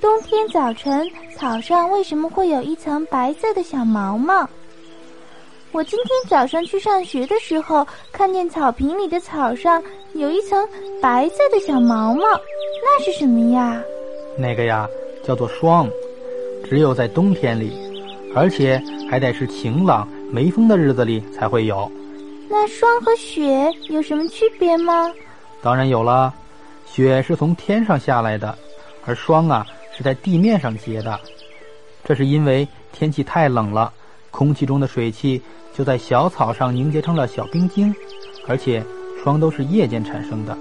冬天早晨草上为什么会有一层白色的小毛毛？我今天早上去上学的时候，看见草坪里的草上有一层白色的小毛毛，那是什么呀？那个呀，叫做霜，只有在冬天里，而且还得是晴朗没风的日子里才会有。那霜和雪有什么区别吗？当然有了，雪是从天上下来的，而霜啊是在地面上结的。这是因为天气太冷了，空气中的水汽就在小草上凝结成了小冰晶，而且霜都是夜间产生的。